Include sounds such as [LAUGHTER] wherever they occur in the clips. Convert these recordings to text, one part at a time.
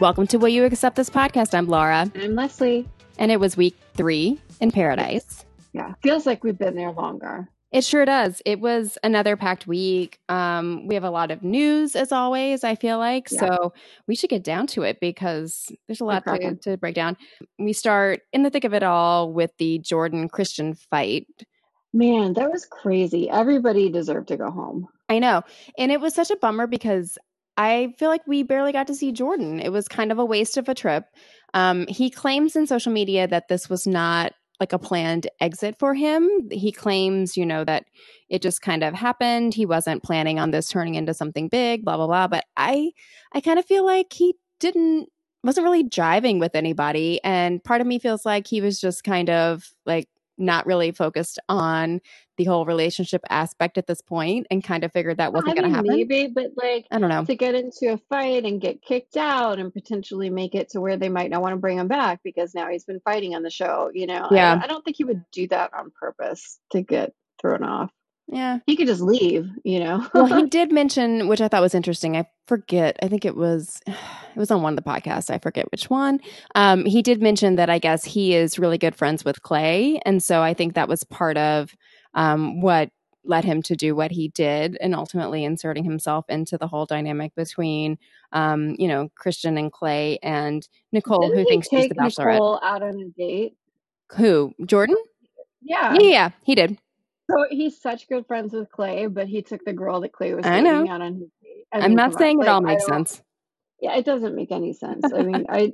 Welcome to Will You Accept This podcast. I'm Laura. I'm Leslie. And it was week three in paradise. Yeah. Feels like we've been there longer. It sure does. It was another packed week. Um, we have a lot of news as always, I feel like. Yeah. So we should get down to it because there's a lot to, to break down. We start in the thick of it all with the Jordan Christian fight. Man, that was crazy. Everybody deserved to go home. I know. And it was such a bummer because I feel like we barely got to see Jordan. It was kind of a waste of a trip. Um, he claims in social media that this was not like a planned exit for him. He claims, you know, that it just kind of happened. He wasn't planning on this turning into something big, blah blah blah. But I I kind of feel like he didn't wasn't really driving with anybody and part of me feels like he was just kind of like not really focused on the whole relationship aspect at this point and kind of figured that wasn't going to happen. Maybe, but like, I don't know. To get into a fight and get kicked out and potentially make it to where they might not want to bring him back because now he's been fighting on the show, you know? Yeah. I, I don't think he would do that on purpose to get thrown off. Yeah. He could just leave, you know. [LAUGHS] well, he did mention, which I thought was interesting. I forget. I think it was [SIGHS] it was on one of the podcasts. I forget which one. Um, he did mention that I guess he is really good friends with Clay, and so I think that was part of um, what led him to do what he did, and ultimately inserting himself into the whole dynamic between, um, you know, Christian and Clay and Nicole, Didn't who thinks she's the bachelorette. Nicole out on a date. Who Jordan? Yeah. yeah, yeah, he did. So he's such good friends with Clay, but he took the girl that Clay was I know. out on his date. I I'm not saying on. it all Like, makes sense. Yeah, it doesn't make any sense. I mean, I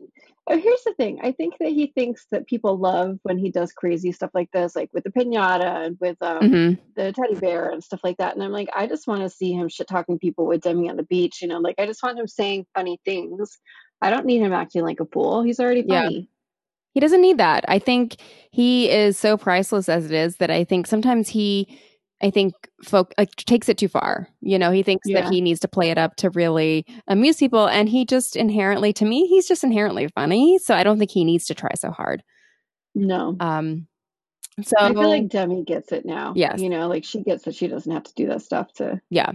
oh, here's the thing. I think that he thinks that people love when he does crazy stuff like this, like with the pinata and with um, hmm the teddy bear and stuff like that. And I'm like, I just want to see him shit talking people with Demi on the beach. You know, like I just want him saying funny things. I don't need him acting like a fool. He's already Yeah. He doesn't need that. I think he is so priceless as it is that I think sometimes he, I think, folk like, takes it too far. You know, he thinks Yeah. that he needs to play it up to really amuse people, and he just inherently, to me, he's just inherently funny. So I don't think he needs to try so hard. No. Um, so I feel like Demi gets it now. Yes. You know, like she gets that she doesn't have to do that stuff to yeah.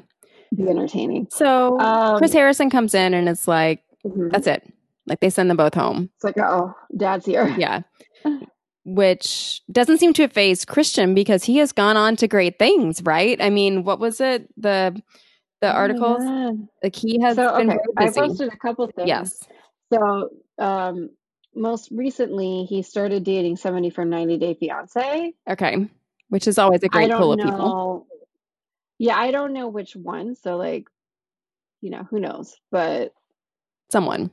be entertaining. So Um, Chris Harrison comes in, and it's like mhm. that's it. Like they send them both home. It's like, oh, dad's here. Yeah. [LAUGHS] Which doesn't seem to phase Christian because he has gone on to great things, right? I mean, what was it? The the Oh articles? God. like he has So, been okay, I posted a couple things. Yes. So, um, most recently, he started dating somebody from 90 Day Fiance. Okay. Which is always a great pool of know. people. Yeah, I don't know which one. So, like, you know, who knows? But Someone.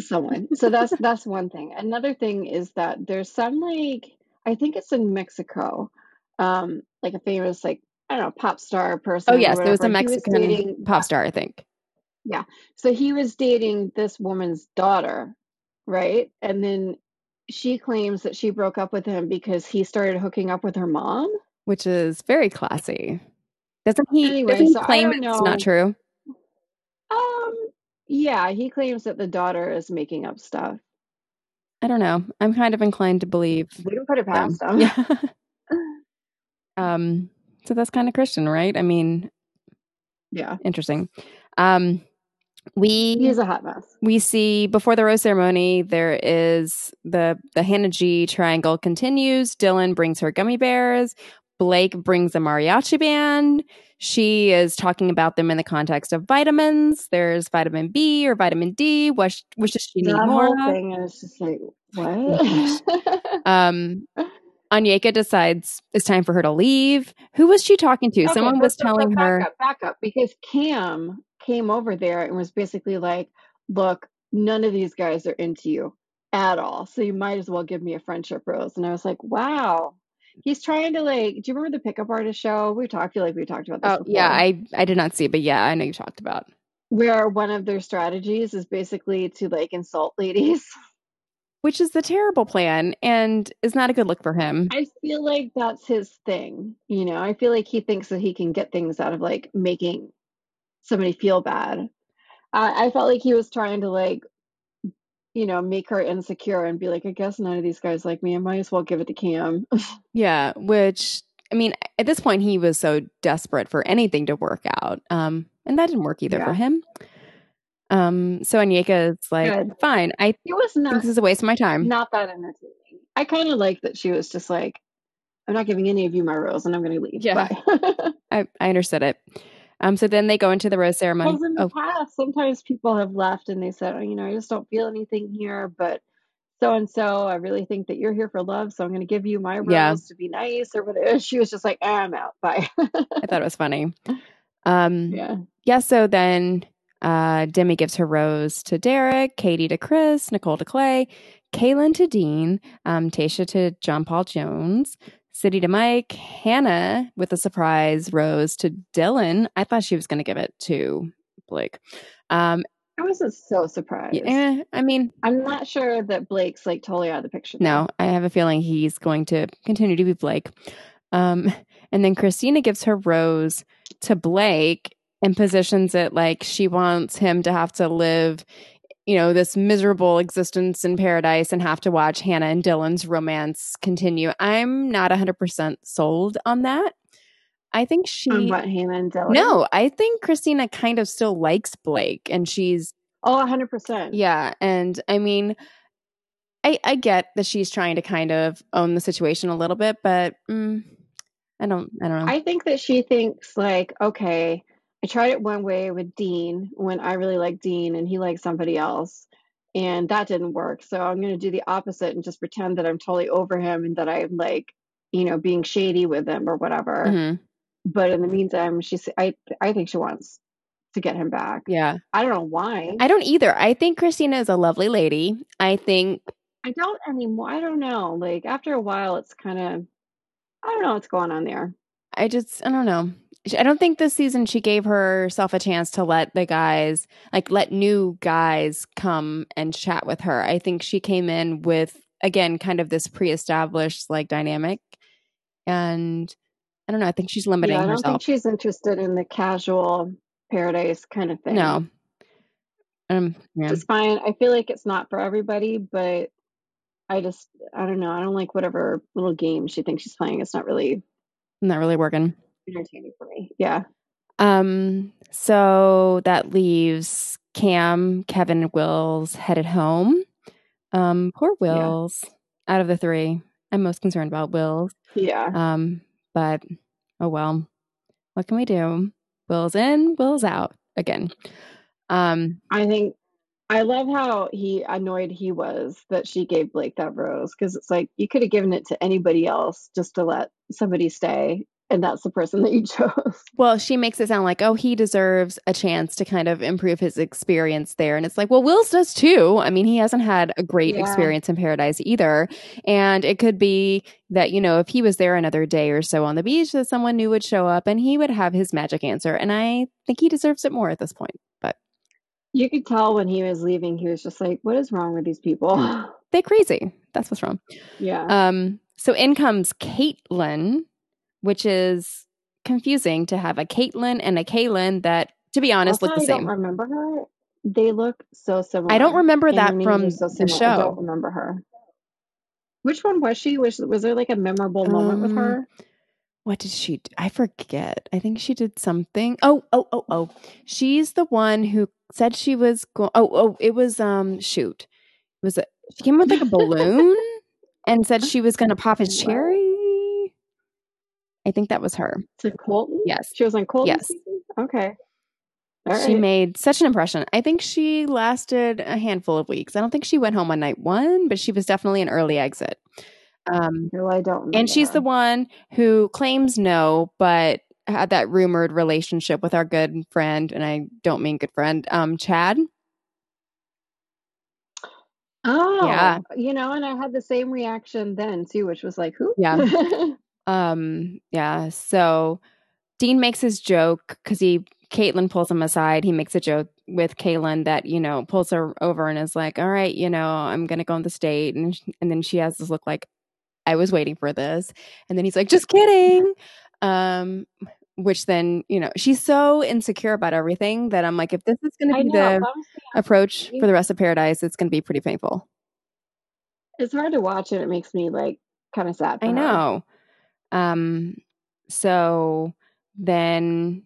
Someone. [LAUGHS] So that's that's one thing. Another thing is that there's some like I think it's in Mexico, um, like a famous like I don't know pop star person. Oh yes, there was a Mexican dating- pop star, I think. Yeah, so he was dating this woman's daughter, right? And then she claims that she broke up with him because he started hooking up with her mom. Which is very classy. Doesn't he Anyway, doesn't he so claim it's not true? Um, yeah, he claims that the daughter is making up stuff. I don't know. I'm kind of inclined to believe We can put it them. past him. Yeah. [LAUGHS] um so that's kind of Christian, right? I mean, yeah, interesting. Um we he's a hot mess. we see before the rose ceremony there is the the hannah g triangle continues dylan brings her gummy bears blake brings a mariachi band she is talking about them in the context of vitamins there's vitamin b or vitamin d what, sh- does she need That more whole thing is just like [LAUGHS] what? [LAUGHS] um Onyeka decides it's time for her to leave. Who was she talking to? Okay, Someone was telling back her. up, back up, because Cam came over there and was basically like, "Look, none of these guys are into you at all, so you might as well give me a friendship rose." And I was like, "Wow." He's trying to like. Do you remember the pickup artist show? We talked. I feel like we talked about this. Oh yeah, I I did not see, it, but yeah, I know you talked about. where one of their strategies is basically to like insult ladies. [LAUGHS] Which is the terrible plan and is not a good look for him. I feel like that's his thing. You know, I feel like he thinks that he can get things out of like making somebody feel bad. I felt like he was trying to like, you know, make her insecure and be like, I guess none of these guys like me. I might as well give it to Cam. [LAUGHS] Yeah, which I mean, at this point he was so desperate for anything to work out. Um and that didn't work either for him. Um, so Onyeka is like, Good. fine. I It was think not this is a waste of my time. not that entertaining. I kind of like that she was just like, I'm not giving any of you my rose, and I'm going to leave. Yeah. Bye. [LAUGHS] I, I understood it. Um, so then they go into the rose ceremony. Because in the Oh, past, sometimes people have left and they said, oh, you know, I just don't feel anything here, but so and so, I really think that you're here for love, so I'm going to give you my rose Yeah. to be nice or whatever. [LAUGHS] She was just like, ah, I'm out. Bye. I thought it was funny. [LAUGHS] Um, yeah. yeah, so then uh, Demi gives her rose to Derek, Katie to Chris, Nicole to Clay, Caelynn to Dean, um, Tayshia to John Paul Jones, Sydney to Mike, Hannah with a surprise rose to Dylan. I thought she was going to give it to Blake. Um, I wasn't so surprised. yeah, I mean, I'm not sure that Blake's like totally out of the picture. no, I have a feeling he's going to continue to be Blake. Um, and then Kristina gives her rose to Blake and positions it like she wants him to have to live, you know, this miserable existence in paradise and have to watch Hannah and Dylan's romance continue. I'm not 100% sold on that. I think she. On what Hannah and Dylan? No, I think Kristina kind of still likes Blake and she's Oh, 100%. yeah, and I mean, I I get that she's trying to kind of own the situation a little bit, but mm, I don't I don't know. I think that she thinks like, okay, I tried it one way with Dean when I really like Dean and he likes somebody else, and that didn't work. So I'm going to do the opposite and just pretend that I'm totally over him and that I'm like, you know, being shady with him or whatever. Mhm. But in the meantime, she's I I think she wants to get him back. Yeah, I don't know why. I don't either. I think Kristina is a lovely lady. I think I don't anymore. I don't know. Like after a while, it's kind of I don't know what's going on there. I just I don't know. I don't think this season she gave herself a chance to let the guys like let new guys come and chat with her. I think she came in with again kind of this pre-established like dynamic and I don't know, I think she's limiting yeah, I don't herself. think she's interested in the casual paradise kind of thing. No. Um yeah. It's fine. I feel like it's not for everybody, but I just I don't know. I don't like whatever little game she thinks she's playing. It's not really not really working. Entertaining for me. Yeah. Um so that leaves Cam, Kevin, and Wills headed home. Um poor Yeah. Wills out of the three. I'm most concerned about Wills. Yeah. Um, but oh well. What can we do? Will's in, Will's out again. Um, I think I love how he annoyed he was that she gave Blake that rose because it's like you could have given it to anybody else just to let somebody stay, and that's the person that you chose. [LAUGHS] well, she makes it sound like, oh, he deserves a chance to kind of improve his experience there. And it's like, well, Will's does too. I mean, he hasn't had a great Yeah. experience in paradise either. And it could be that, you know, if he was there another day or so on the beach, that someone new would show up and he would have his magic answer. And I think he deserves it more at this point. But You could tell when he was leaving, he was just like, "What is wrong with these people?" They're crazy. That's what's wrong. [LAUGHS] yeah. Um, so in comes Caitlin, which is confusing to have a Caitlin and a Caelynn that, to be honest, Also, look the same. I same. don't remember her. They look so similar. I don't remember and that from so the similar. I don't remember her. Which one was she? Was was there like a memorable moment with Um, her? What did she do? I forget. I think she did something. Oh, oh, oh, oh. She's the one who said she was going. Oh, oh, it was um shoot. It was a she came with like a [LAUGHS] balloon and said she was going to pop his cherry. I think that was her. To Colton? Yes. She was on Colton. Yes. season? Okay. She made such an impression. I think she lasted a handful of weeks. I don't think she went home on night one, but she was definitely an early exit. Um, Well, I don't remember and she's the one who claims no, but had that rumored relationship with our good friend, and I don't mean good friend, um, Chad. Oh, Yeah. You know, and I had the same reaction then too, which was like, who? Yeah. [LAUGHS] Um, yeah. So Dean makes his joke because he Caitlin pulls him aside. He makes a joke with Caitlin that you know pulls her over and is like, "All right, you know, I'm gonna go on this date," and and then she has this look like, "I was waiting for this," and then he's like, "Just kidding." Um, which then you know she's so insecure about everything that I'm like, if this is gonna be know. the approach for the rest of Paradise, it's gonna be pretty painful. It's hard to watch and it makes me like kind of sad. I her. Um, so then,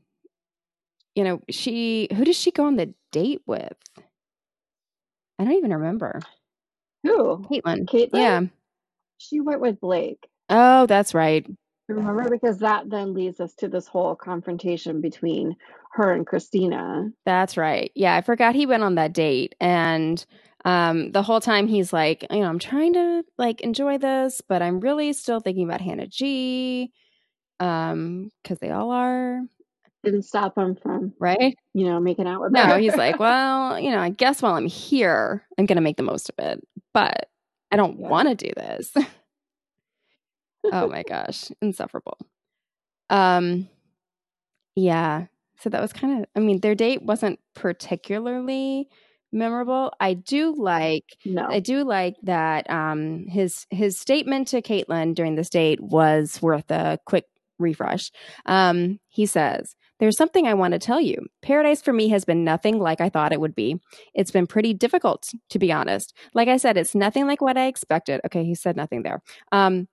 you know, she who does she go on the date with? I don't even remember. Who? Caitlin. Caitlin? Yeah. She went with Blake. Oh, that's right. Remember, because that then leads us to this whole confrontation between her and Kristina. That's right. Yeah, I forgot he went on that date and um the whole time he's like, you know, I'm trying to like enjoy this, but I'm really still thinking about Hannah G. Um cuz they all are, Didn't stop him from, right? you know, making out with No, her. he's like, [LAUGHS] well, you know, I guess while I'm here, I'm going to make the most of it, but I don't Yeah. want to do this. [LAUGHS] oh my gosh, insufferable. Um yeah. So that was kind of I mean, their date wasn't particularly memorable. I do like no. I do like that um his his statement to Caitlin during this date was worth a quick refresh. Um he says, "There's something I want to tell you. Paradise for me has been nothing like I thought it would be. It's been pretty difficult to be honest. Like I said, it's nothing like what I expected." Okay, he said nothing there. Um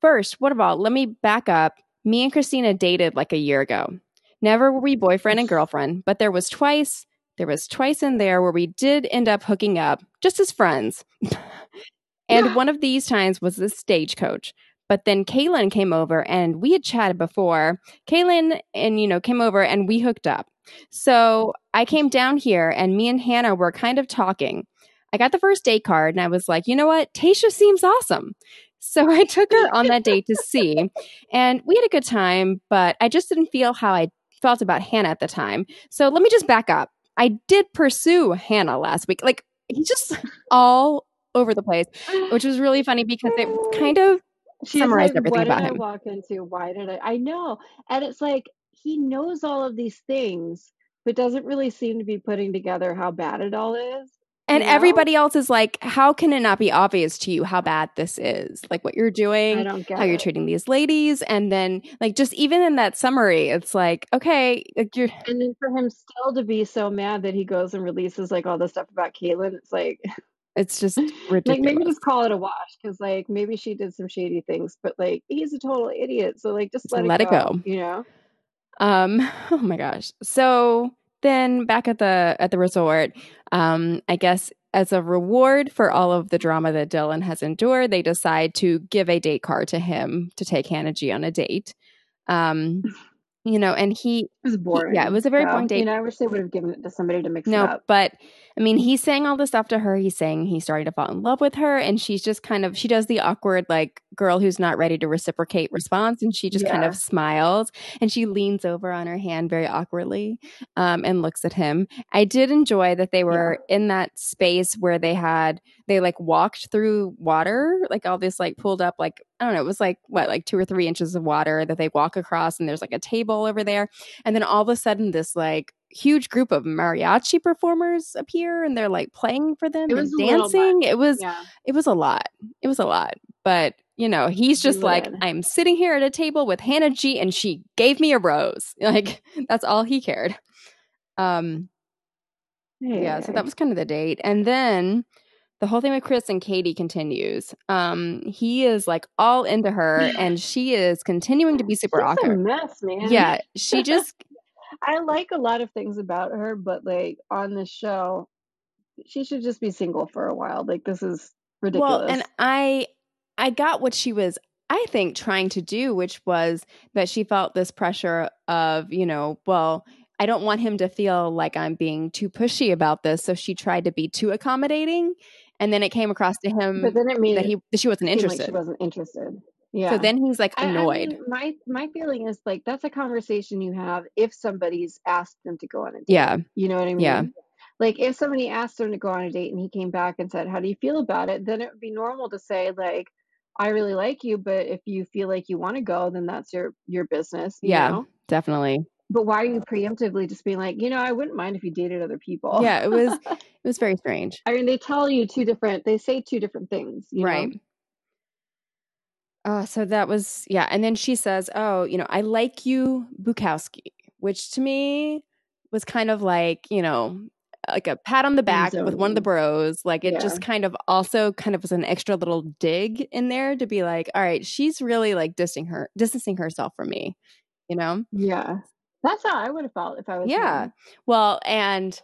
first, what about let me back up. Me and Kristina dated like a year ago. Never were we boyfriend and girlfriend, but there was twice there was twice in there where we did end up hooking up just as friends. [LAUGHS] and one of these times was the stagecoach. But then Caelynn came over and we had chatted before. Caelynn and you know came over and we hooked up. So I came down here and me and Hannah were kind of talking. I got the first date card and I was like, you know what? Tayshia seems awesome. So [LAUGHS] I took her on that date to [LAUGHS] see, and we had a good time, but I just didn't feel how I felt about Hannah at the time. So let me just back up. I did pursue Hannah last week. Like he's just all over the place, which was really funny because it [SIGHS] kind of She's summarized like, everything what about did him. I walk into? Why did I? I know. And it's like he knows all of these things, but doesn't really seem to be putting together how bad it all is. And you know? everybody else is like, how can it not be obvious to you how bad this is? Like what you're doing, how you're treating these ladies, and then like just even in that summary, it's like, okay, like you're And then for him still to be so mad that he goes and releases like all this stuff about Caitlin, it's like [LAUGHS] it's just ridiculous. like maybe just call it a wash because like maybe she did some shady things, but like he's a total idiot. So like just let, let it, it go, go. You know? Um, [LAUGHS] oh my gosh. So then back at the at the resort, um, I guess as a reward for all of the drama that Dylan has endured, they decide to give a date card to him to take Hannah G on a date. Um, you know, and he It was boring. yeah, it was a very though. boring date. You know, I wish they would have given it to somebody to mix it No, up. but I mean, he's saying all this stuff to her. He's saying he's starting to fall in love with her, and she's just kind of she does the awkward like girl who's not ready to reciprocate response, and she just kind of smiles and she leans over on her hand very awkwardly um, and looks at him. I did enjoy that they were in that space where they had they like walked through water, like all this like pulled up like I don't know, it was like what like two or three inches of water that they walk across, and there's like a table over there, and then all of a sudden this like huge group of mariachi performers appear and they're like playing for them and dancing. It was Yeah. it was a lot. It was a lot. But you know he's just like i'm sitting here at a table with hannah g and she gave me a rose. [LAUGHS] Like that's all he cared. Um yeah so that was kind of the date. And then the whole thing with chris and katie continues um he is like all into her and she is continuing to be super She's a awkward mess, man. yeah [LAUGHS] she just I like a lot of things about her, but like on this show, she should just be single for a while. Like this is ridiculous. Well, and I I got what she was I think trying to do, which was that she felt this pressure of, you know, well, I don't want him to feel like I'm being too pushy about this, so she tried to be too accommodating, and then it came across to him but then it made that he that she wasn't seem like interested. she wasn't interested. Yeah. So then he's like I, I annoyed. mean, my my feeling is like that's a conversation you have if somebody's asked them to go on a date. yeah, You know what I mean? Yeah. Like if somebody asked him to go on a date and he came back and said, "How do you feel about it?" Then it would be normal to say like, "I really like you, but if you feel like you want to go, then that's your your business." You yeah, Know? definitely. But why are you preemptively just being like, you know, I wouldn't mind if you dated other people? Yeah, it was [LAUGHS] it was very strange. I mean, they tell you two different. They say two different things. You right. Know? Uh, so that was yeah, and then she says, "Oh, you know, I like you, Bukowski," which to me was kind of like you know, like a pat on the back with one of the bros. Like it Yeah. just kind of also kind of was an extra little dig in there to be like, "All right, she's really like distancing her distancing herself from me," you know? Yeah. That's how I would have felt if I was Yeah. him. Well, and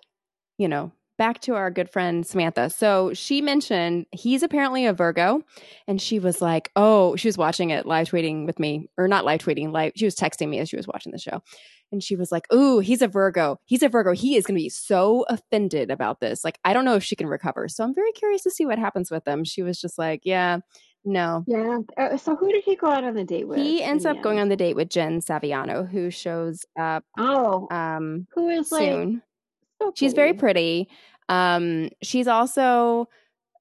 you know, back to our good friend Samantha. So she mentioned he's apparently a Virgo, and she was like, "Oh, she was watching it live tweeting with me, or not live tweeting, live. She was texting me as she was watching the show." And she was like, Ooh, he's a Virgo. He's a Virgo. He is going to be so offended about this. Like, I don't know if she can recover. So I'm very curious to see what happens with them. She was just like, Yeah, no. Yeah. Uh, so who did he go out on the date with? He ends up the going on the date with Jen Saviano, who shows up Oh, um, who is like soon. So She's very pretty. Um, she's also,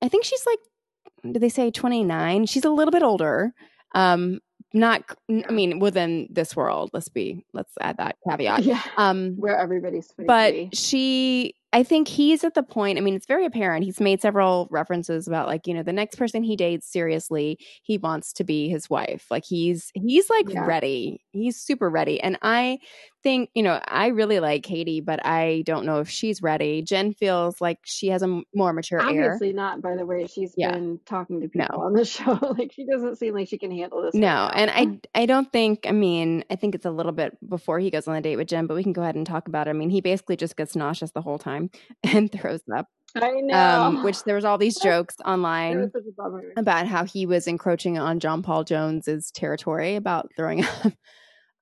I think she's like, did they say 29? She's a little bit older. Um, not, I mean, within this world, let's be, let's add that caveat. Yeah. Um, Where everybody's but she i think he's at the point i mean it's very apparent he's made several references about like you know the next person he dates seriously he wants to be his wife like he's he's like Yeah. ready he's super ready and i think you know i really like katie but i don't know if she's ready jen feels like she has a more mature ear Obviously not, by the way. She's Yeah. been talking to No. people on the [LAUGHS] show. like she doesn't seem like she can handle this. no now. and i [LAUGHS] i don't think i mean i think it's a little bit before he goes on the date with jen but we can go ahead and talk about it i mean he basically just gets nauseous the whole time [LAUGHS] and throws up I know. um, which there was all these jokes online was such a bummer. about how he was encroaching on John Paul Jones's territory about throwing up.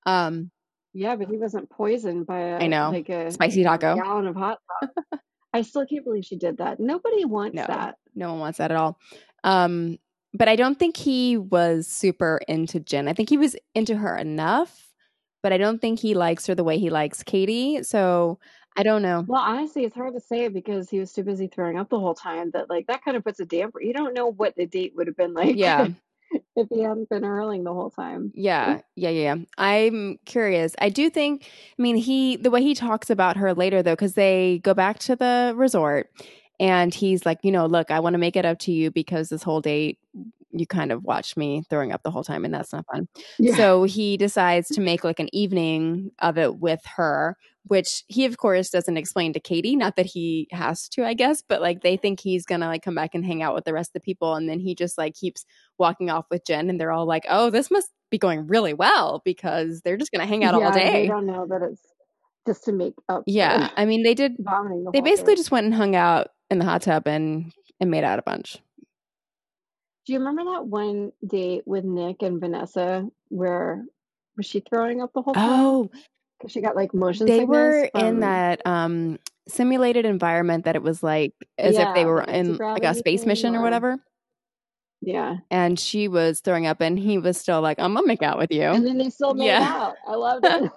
um, Yeah, but he wasn't poisoned by a I know. like a Spicy taco. gallon of hot sauce. [LAUGHS] I still can't believe she did that. Nobody wants No. that. no one wants that at all. Um, but I don't think he was super into Jen. I think he was into her enough, but I don't think he likes her the way he likes Katie. So I don't know. Well, honestly, it's hard to say because he was too busy throwing up the whole time that like that kind of puts a damper. You don't know what the date would have been like Yeah. [LAUGHS] [LAUGHS] if he hadn't been hurling the whole time. Yeah, [LAUGHS] yeah, yeah. yeah. I'm curious. I do think, I mean, he, the way he talks about her later, though, because they go back to the resort and he's like, you know, look, I want to make it up to you because this whole date, you kind of watched me throwing up the whole time and that's not fun. Yeah. So he decides to [LAUGHS] make like an evening of it with her, which he, of course, doesn't explain to Katie. Not that he has to, I guess, but like they think he's going to like come back and hang out with the rest of the people. And then he just like keeps walking off with Jen and they're all like, oh, this must be going really well because they're just going to hang out yeah, all They day. don't know that it's just to make up. Yeah. I mean, they did, the they basically day. just went and hung out in the hot tub and, and made out a bunch. Do you remember that one date with Nick and Vanessa where was she throwing up the whole time? Oh, because she got like motion they were in that um simulated environment that it was like as if they were in like a space mission or or- whatever. Yeah, And she was throwing up and he was still like, I'm gonna make out with you. and then they still made Yeah. out. I loved it.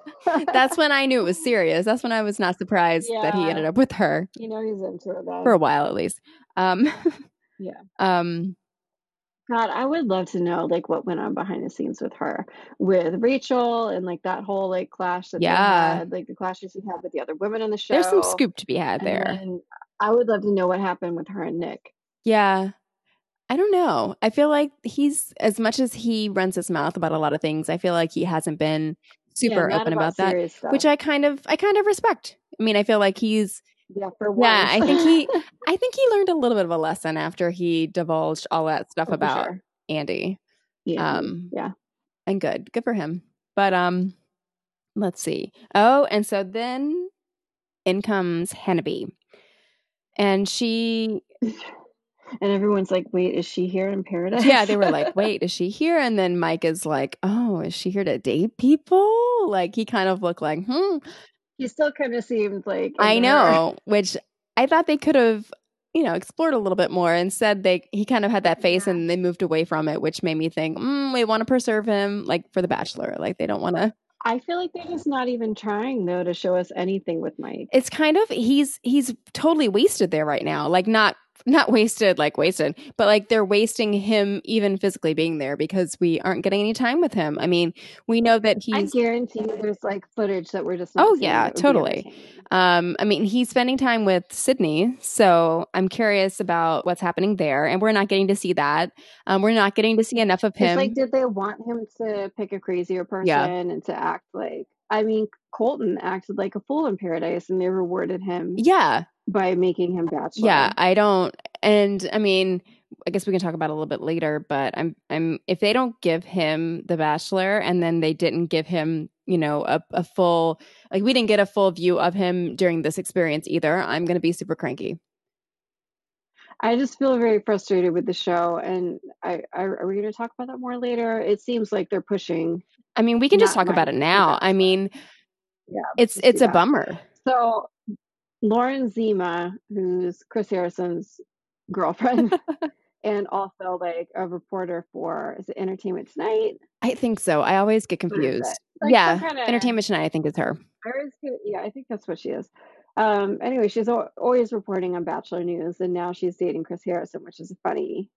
[LAUGHS] That's when I knew it was serious. That's when I was not surprised that he ended up with her you know he's into it then. for a while at least. Um Yeah. [LAUGHS] Um God, I would love to know like what went on behind the scenes with her, with Rachel, and like that whole like clash that Yeah. they had, like the clashes he had with the other women on the show. there's some scoop to be had there. then I would love to know what happened with her and Nick. Yeah. I don't know. I feel like he's as much as he runs his mouth about a lot of things, I feel like he hasn't been super Yeah, open about, that. stuff. Which I kind of I kind of respect. I mean, I feel like he's yeah for once. yeah, I think he [LAUGHS] I think he learned a little bit of a lesson after he divulged all that stuff Oh, about sure. Andy. yeah Um yeah and good. Good for him. But um let's see. Oh, and so then in comes Hannah B. And she [LAUGHS] and everyone's like, wait, is she here in paradise? yeah, they were like, [LAUGHS] wait, is she here? And then Mike is like, oh, is she here to date people? Like he kind of looked like, hmm. He still kind of seemed like I know, which I thought they could have, you know, explored a little bit more. Instead, they he kind of had that face Yeah. and they moved away from it, which made me think, mm, we want to preserve him like for the Bachelor. Like they don't want to. I feel like they're just not even trying though to show us anything with Mike. It's kind of he's he's totally wasted there right now. Like not not wasted like wasted, but like they're wasting him even physically being there because we aren't getting any time with him. I mean, we know that he's I guarantee you there's like footage that we're just not Oh, yeah, that would be totally. Um, I mean, he's spending time with Sydney, so I'm curious about what's happening there, and we're not getting to see that. Um, we're not getting to see enough of It's him. like, did they want him to pick a crazier person Yeah. and to act like? I mean, Colton acted like a fool in paradise, and they rewarded him yeah, by making him bachelor. yeah. I don't, and I mean, I guess we can talk about it a little bit later. But I'm, I'm, if they don't give him the Bachelor, and then they didn't give him, you know, a, a full like we didn't get a full view of him during this experience either. I'm going to be super cranky. I just feel very frustrated with the show, and I, I are we going to talk about that more later? It seems like they're pushing. I mean, we can just talk about it now. I mean, yeah, it's it's a that. bummer. So Lauren Zima, who's Chris Harrison's girlfriend, [LAUGHS] and also like a reporter for is it Entertainment Tonight? I think so. I always get confused. Like yeah, kinda, Entertainment Tonight. I think is her. I always, yeah, I think that's what she is. Um, anyway, she's always reporting on Bachelor News, and now she's dating Chris Harrison, which is a funny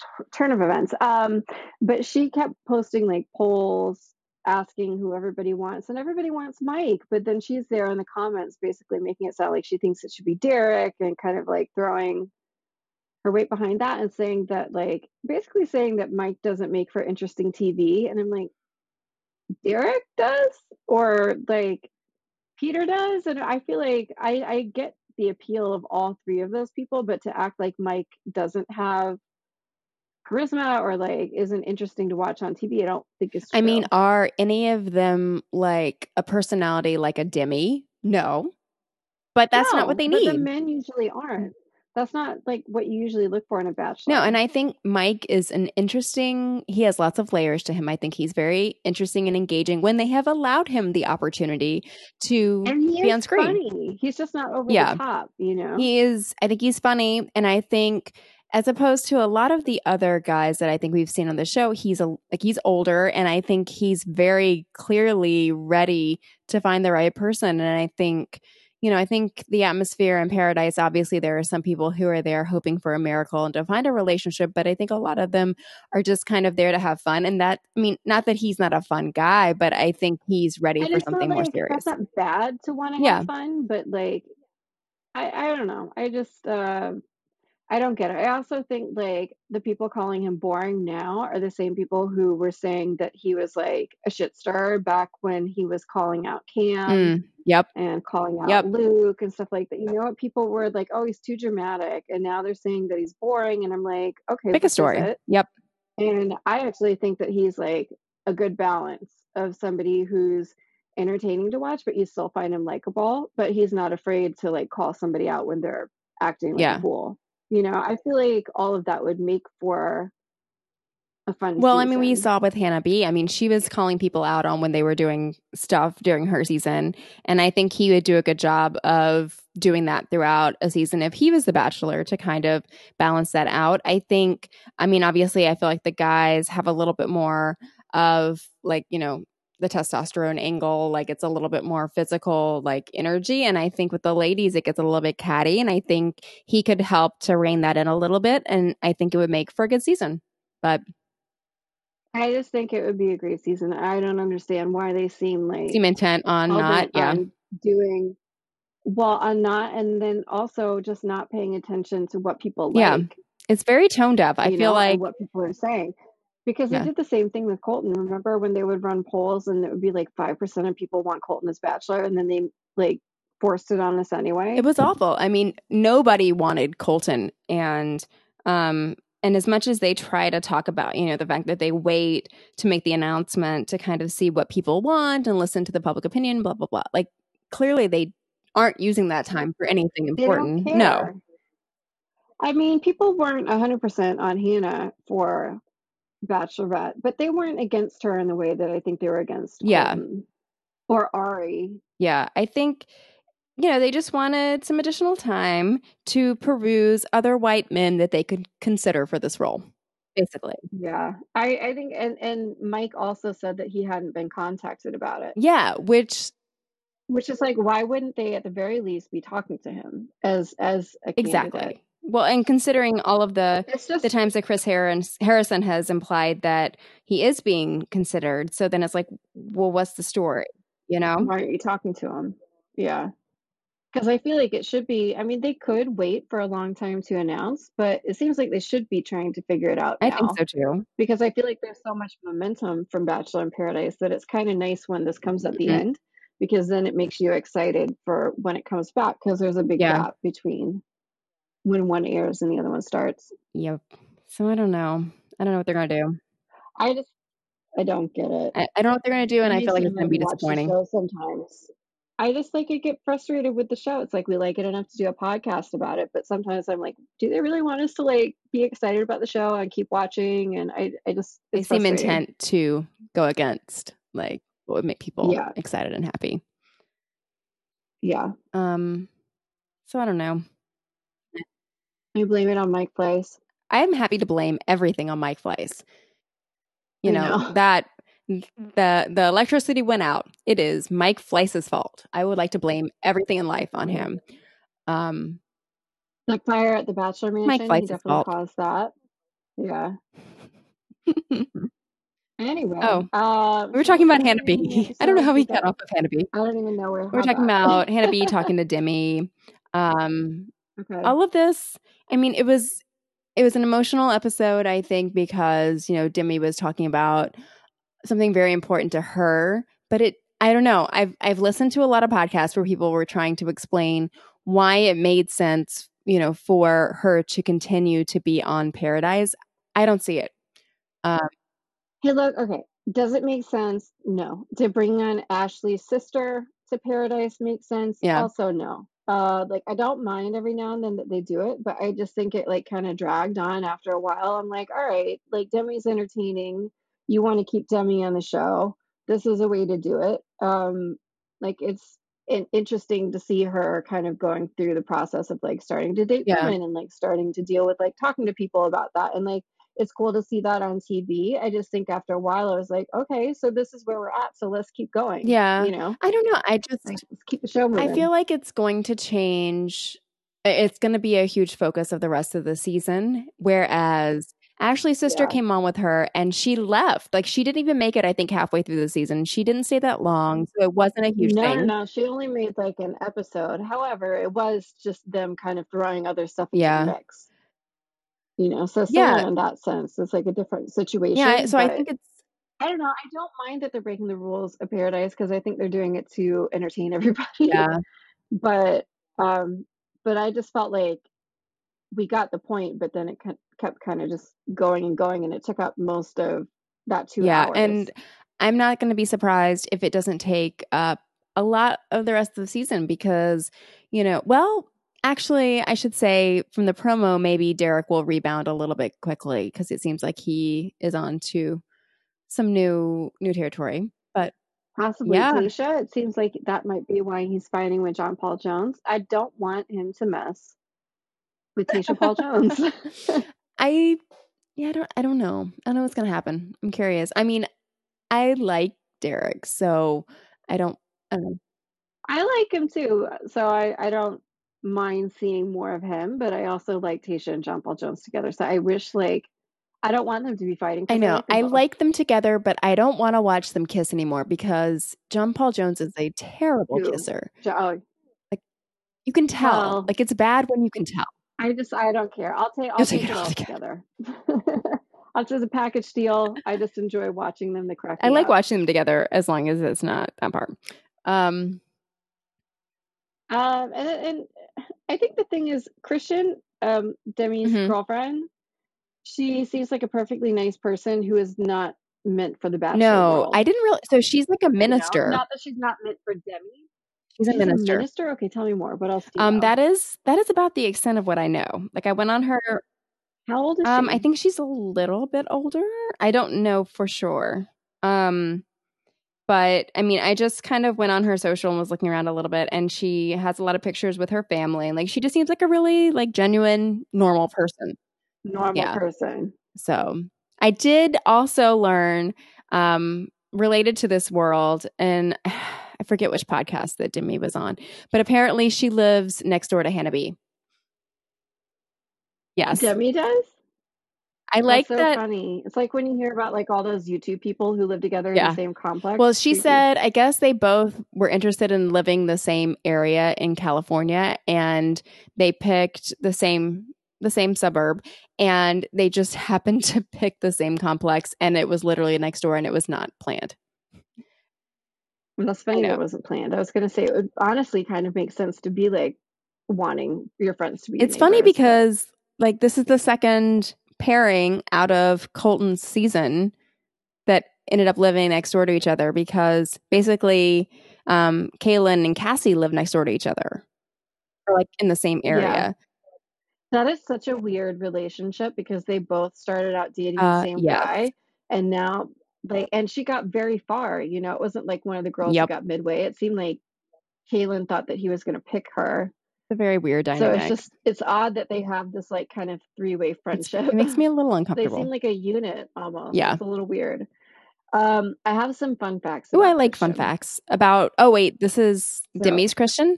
t- turn of events. Um, but she kept posting like polls asking who everybody wants, and everybody wants Mike. But then she's there in the comments, basically making it sound like she thinks it should be Derek, and kind of like throwing her weight behind that, and saying that like basically saying that Mike doesn't make for interesting TV. And I'm like, Derek does, or like Peter does. And I feel like I, I get the appeal of all three of those people, but to act like Mike doesn't have charisma or like isn't interesting to watch on TV, I don't think it's true. I mean, are any of them like a personality like a Demi? No. But that's no, not what they need. The men usually aren't that's not like what you usually look for in a bachelor. No, and I think Mike is an interesting, he has lots of layers to him. I think he's very interesting and engaging when they have allowed him the opportunity to be on screen. Funny. He's just not over yeah. the top, you know. He is I think he's funny and I think as opposed to a lot of the other guys that I think we've seen on the show, he's a like he's older and I think he's very clearly ready to find the right person and I think you know, I think the atmosphere in paradise, obviously, there are some people who are there hoping for a miracle and to find a relationship, but I think a lot of them are just kind of there to have fun. And that, I mean, not that he's not a fun guy, but I think he's ready and for something like, more serious. That's not bad to want to yeah. have fun, but like, I, I don't know. I just, uh, I don't get it. I also think like the people calling him boring now are the same people who were saying that he was like a shit star back when he was calling out Cam mm, yep. and calling out yep. Luke and stuff like that. You know what? People were like, oh, he's too dramatic. And now they're saying that he's boring. And I'm like, okay, pick a story. Yep. And I actually think that he's like a good balance of somebody who's entertaining to watch, but you still find him likable, but he's not afraid to like call somebody out when they're acting like yeah. a fool. You know, I feel like all of that would make for a fun well season. i mean we saw with hannah b i mean she was calling people out on when they were doing stuff during her season and i think he would do a good job of doing that throughout a season if he was the bachelor to kind of balance that out i think i mean obviously i feel like the guys have a little bit more of like you know the testosterone angle like it's a little bit more physical like energy and i think with the ladies it gets a little bit catty and i think he could help to rein that in a little bit and i think it would make for a good season but i just think it would be a great season. I don't understand why they seem like seem intent on not yeah. on doing well on not and then also just not paying attention to what people like. Yeah it's very tone deaf i feel know, like what people are saying because yeah. they did the same thing with Colton. Remember when they would run polls and it would be like 5% of people want Colton as bachelor and then they like forced it on us anyway? It was awful. I mean, nobody wanted Colton and um and as much as they try to talk about, you know, the fact that they wait to make the announcement to kind of see what people want and listen to the public opinion, blah blah blah. Like clearly they aren't using that time for anything important. No. I mean, people weren't 100% on Hannah for Bachelorette, but they weren't against her in the way that I think they were against. Yeah. or Arie. Yeah. I think, you know, they just wanted some additional time to peruse other white men that they could consider for this role, basically. Yeah. I, I think, and, and Mike also said that he hadn't been contacted about it. Yeah. Which, which is like, why wouldn't they at the very least be talking to him as, as a candidate? Exactly. Well, and considering all of the just, the times that Chris Harrison has implied that he is being considered, so then it's like, well, what's the story? You know, why aren't you talking to him? Yeah, because I feel like it should be. I mean, they could wait for a long time to announce, but it seems like they should be trying to figure it out. I think so too, because I feel like there's so much momentum from Bachelor in Paradise that it's kind of nice when this comes at the mm-hmm. end, because then it makes you excited for when it comes back because there's a big yeah. gap between when one airs and the other one starts. Yep. So I don't know. I don't know what they're gonna do. I just I don't get it. I, I don't know what they're gonna do, and I feel like it's gonna be disappointing. Sometimes I just like I get frustrated with the show. It's like we like it enough to do a podcast about it, but sometimes I'm like, do they really want us to like be excited about the show and keep watching? And I, I just they seem intent to go against like what would make people yeah. excited and happy. Yeah. Um. So I don't know. I blame it on Mike Fleiss. I am happy to blame everything on Mike Fleiss. You know, know, that the the electricity went out. It is Mike Fleiss's fault. I would like to blame everything in life on him. Um, the fire at the Bachelor Mansion. Mike Fleiss's definitely fault. caused that. Yeah. [LAUGHS] anyway, oh, uh, we were talking about Hannah B. [LAUGHS] I don't know how we got off of Hannah B. I don't even know where. We are talking about Hannah B. [LAUGHS] talking to Demi. Um, okay. All of this. I mean, it was it was an emotional episode. I think because you know Demi was talking about something very important to her, but it I don't know. I've I've listened to a lot of podcasts where people were trying to explain why it made sense, you know, for her to continue to be on Paradise. I don't see it. Um, hey, look, okay. Does it make sense? No. To bring on Ashley's sister to Paradise makes sense. Yeah. Also, no. Uh, like I don't mind every now and then that they do it, but I just think it like kind of dragged on after a while. I'm like, all right, like Demi's entertaining you want to keep Demi on the show, this is a way to do it. Um, like it's interesting to see her kind of going through the process of like starting to date yeah. women and like starting to deal with like talking to people about that and like it's cool to see that on TV. I just think after a while I was like, okay, so this is where we're at, so let's keep going. Yeah, you know, I don't know. I just like, keep the show moving. I feel like it's going to change. It's going to be a huge focus of the rest of the season. Whereas Ashley's sister yeah. came on with her and she left. Like she didn't even make it, I think, halfway through the season. She didn't stay that long. So it wasn't a huge no, thing. No, no, she only made like an episode. However, it was just them kind of throwing other stuff into yeah. the mix. You know, so yeah. in that sense, it's like a different situation. Yeah, so I think it's I don't know. I don't mind that they're breaking the rules of Paradise because I think they're doing it to entertain [LAUGHS] everybody. Yeah. but um but I just felt like we got the point, but then it kept kind of just going and going, and it took up most of that two yeah, hours. and I'm not going to be surprised if it doesn't take up a lot of the rest of the season because, you know, well, actually, I should say from the promo, maybe Derek will rebound a little bit quickly because it seems like he is on to some new new territory. But possibly yeah. It seems like that might be why he's fighting with John Paul Jones. I don't want him to mess with Tayshia Paul Jones. [LAUGHS] I yeah, I don't I don't know. I don't know what's gonna happen. I'm curious. I mean, I like Derek, so I don't I don't know. I like him too. So I, I don't mind seeing more of him, but I also like Tayshia and John Paul Jones together. So I wish like I don't want them to be fighting. I know. I, like, I like them together, but I don't want to watch them kiss anymore because John Paul Jones is a terrible kisser. Oh. Like you can tell. Well, like it's bad when you can tell. I just I don't care. I'll take I'll take, it all together. [LAUGHS] I'll just a package deal. I just enjoy watching them. The crack. I like watching them together as long as it's not that part. Um, um, and, and I think the thing is Kristian, um, Demi's mm-hmm. girlfriend. She seems like a perfectly nice person who is not meant for the bachelor. No, world. I didn't really. So she's like a minister. You know? Not that she's not meant for Demi, She's a minister. A minister? Okay, tell me more. What else? um, know? that is that is about the extent of what I know. Like I went on her. How old is um, she? I think she's a little bit older. I don't know for sure. Um, but I mean, I just kind of went on her social and was looking around a little bit, and she has a lot of pictures with her family, and like she just seems like a really like genuine, normal person. Normal yeah. person. So I did also learn um related to this world and [SIGHS] I forget which podcast that Demi was on, but apparently she lives next door to Hannah B. Yes. Demi does? I like so that. Funny. It's like when you hear about like all those YouTube people who live together yeah. in the same complex. Well, she said, I guess they both were interested in living the same area in California, and they picked the same the same suburb, and they just [LAUGHS] happened to pick the same complex, and it was literally next door, and it was not planned. That's funny. It wasn't planned. I was going to say it would honestly kind of make sense to be like wanting your friends to be. It's funny because like this is the second pairing out of Colton's season that ended up living next door to each other because basically um, Caelynn and Cassie live next door to each other, or like in the same area. Yeah. That is such a weird relationship because they both started out dating Uh, the same yes. guy, and now like, and she got very far. You know, it wasn't like one of the girls Yep. got midway. It seemed like Caelynn thought that he was going to pick her. It's a very weird dynamic. So it's just it's odd that they have this like kind of three way It's- friendship. it makes me a little uncomfortable. [LAUGHS] they seem like a unit almost. Yeah. It's a little weird. Um, I have some fun facts. Oh, I like fun facts about. Oh, wait, this is So- Demi's Kristian.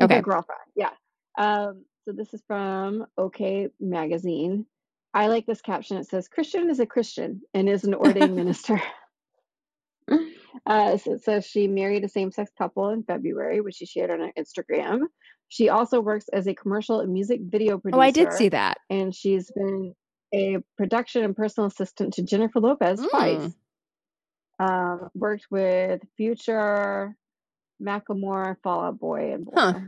Okay. girlfriend. Yeah. Um, so this is from OK Magazine. I like this caption. It says Kristian is a Christian and is an ordained [LAUGHS] minister. [LAUGHS] Uh, so it says she married a same-sex couple in February, which she shared on her Instagram. She also works as a commercial and music video producer. Oh, I did see that. And she's been a production and personal assistant to Jennifer Lopez twice. Mm. Um, worked with Future, Macklemore, Fall Out Boy, and. Huh.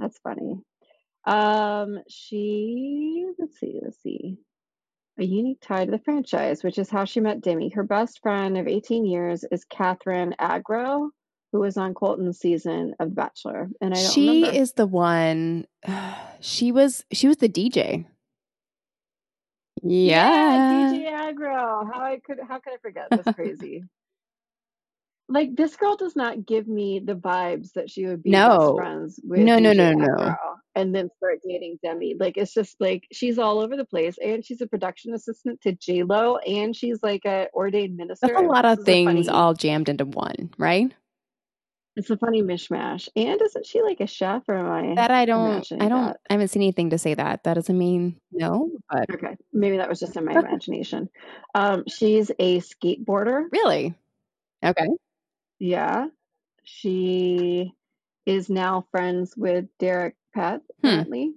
That's funny. Um, she let's see, let's see. A unique tie to the franchise, which is how she met Demi. Her best friend of 18 years is Catherine Agro, who was on Colton's season of The Bachelor. And I don't She remember. is the one. [SIGHS] She was. She was the DJ. Yeah. DJ Agro. How I could how could I forget? That's [LAUGHS] crazy. like this girl does not give me the vibes that she would be No. best friends with No, no, DJ no, no. Agro and then start dating Demi. Like it's just like she's all over the place and she's a production assistant to J Lo and she's like a ordained minister. That's a lot of things funny, all jammed into one, right? it's a funny mishmash. And isn't she like a chef or am I That I don't. I don't. that? I haven't seen anything to say that. That doesn't mean no. But Okay. Maybe that was just in my imagination. Um she's a skateboarder. really, okay. Yeah. She is now friends with Derek Peth, Hmm. apparently.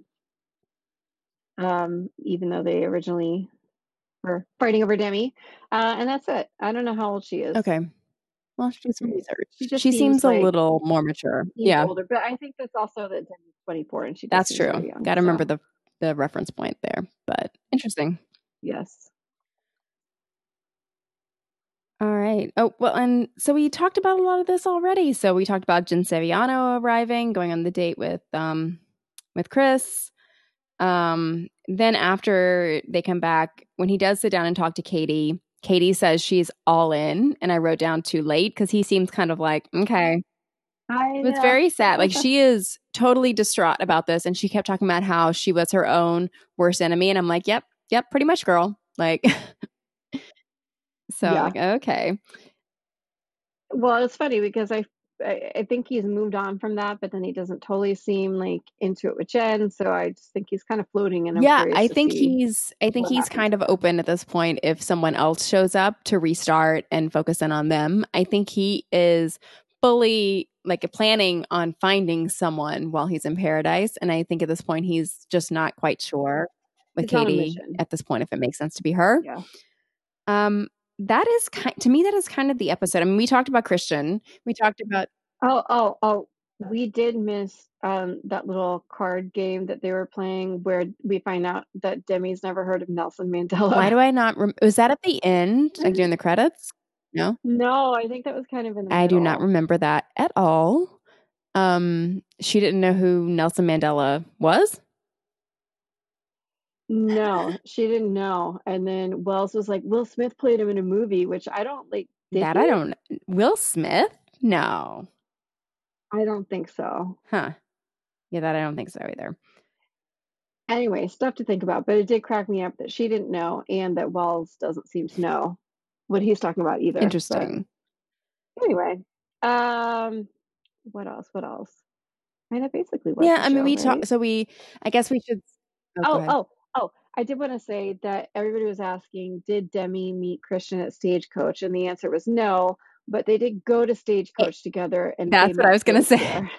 Um, even though they originally were fighting over Demi. Uh, and that's it. I don't know how old she is. Okay. Well, she's some Mm. research. She She, seems, seems a little more mature. Yeah, Older, but I think that's also that Demi's 24 and she That's true. Got to remember the the reference point there. But interesting. Yes. All right. Oh well, and so we talked about a lot of this already. So we talked about Jen Saviano arriving, going on the date with um with Chris. Um, then after they come back, when he does sit down and talk to Katie, Katie says she's all in, and I wrote down too late because he seems kind of like okay. I was very sad. Like [LAUGHS] she is totally distraught about this, and she kept talking about how she was her own worst enemy, and I'm like, yep, yep, pretty much, girl. Like, [LAUGHS] so Yeah. like okay, Well, it's funny because I, I think he's moved on from that, but then he doesn't totally seem like into it with Jen. So I just think he's kind of floating. And I'm yeah, I think he's I think he's happens kind of open at this point if someone else shows up to restart and focus in on them. I think he is fully like planning on finding someone while he's in paradise, and I think at this point he's just not quite sure with He's Katie at this point if it makes sense to be her. Yeah. Um, that is kind to me. That is kind of the episode. I mean, we talked about Christian. We talked about Oh, oh, oh. We did miss um, that little card game that they were playing where we find out that Demi's never heard of Nelson Mandela. why do I not? Rem- was that at the end, [LAUGHS] like during the credits? No, no, I think that was kind of in the I do not remember that at all. Um, she didn't know who Nelson Mandela was. No, she didn't know. And then Wells was like, Will Smith played him in a movie, which I don't like. Did that he? I don't. Will Smith? No, I don't think so. huh? Yeah, that I don't think so either. Anyway, stuff to think about, but it did crack me up that she didn't know and that Wells doesn't seem to know what he's talking about either. but- Interesting. anyway, um, what else? What else? I mean, that basically was Yeah, I mean, show, we right? talked. So we, I guess we should. Oh, Oh, oh, oh! I did want to say that everybody was asking, did Demi meet Kristian at Stagecoach? And the answer was no, but they did go to Stagecoach together. And That's what I was gonna say. [LAUGHS]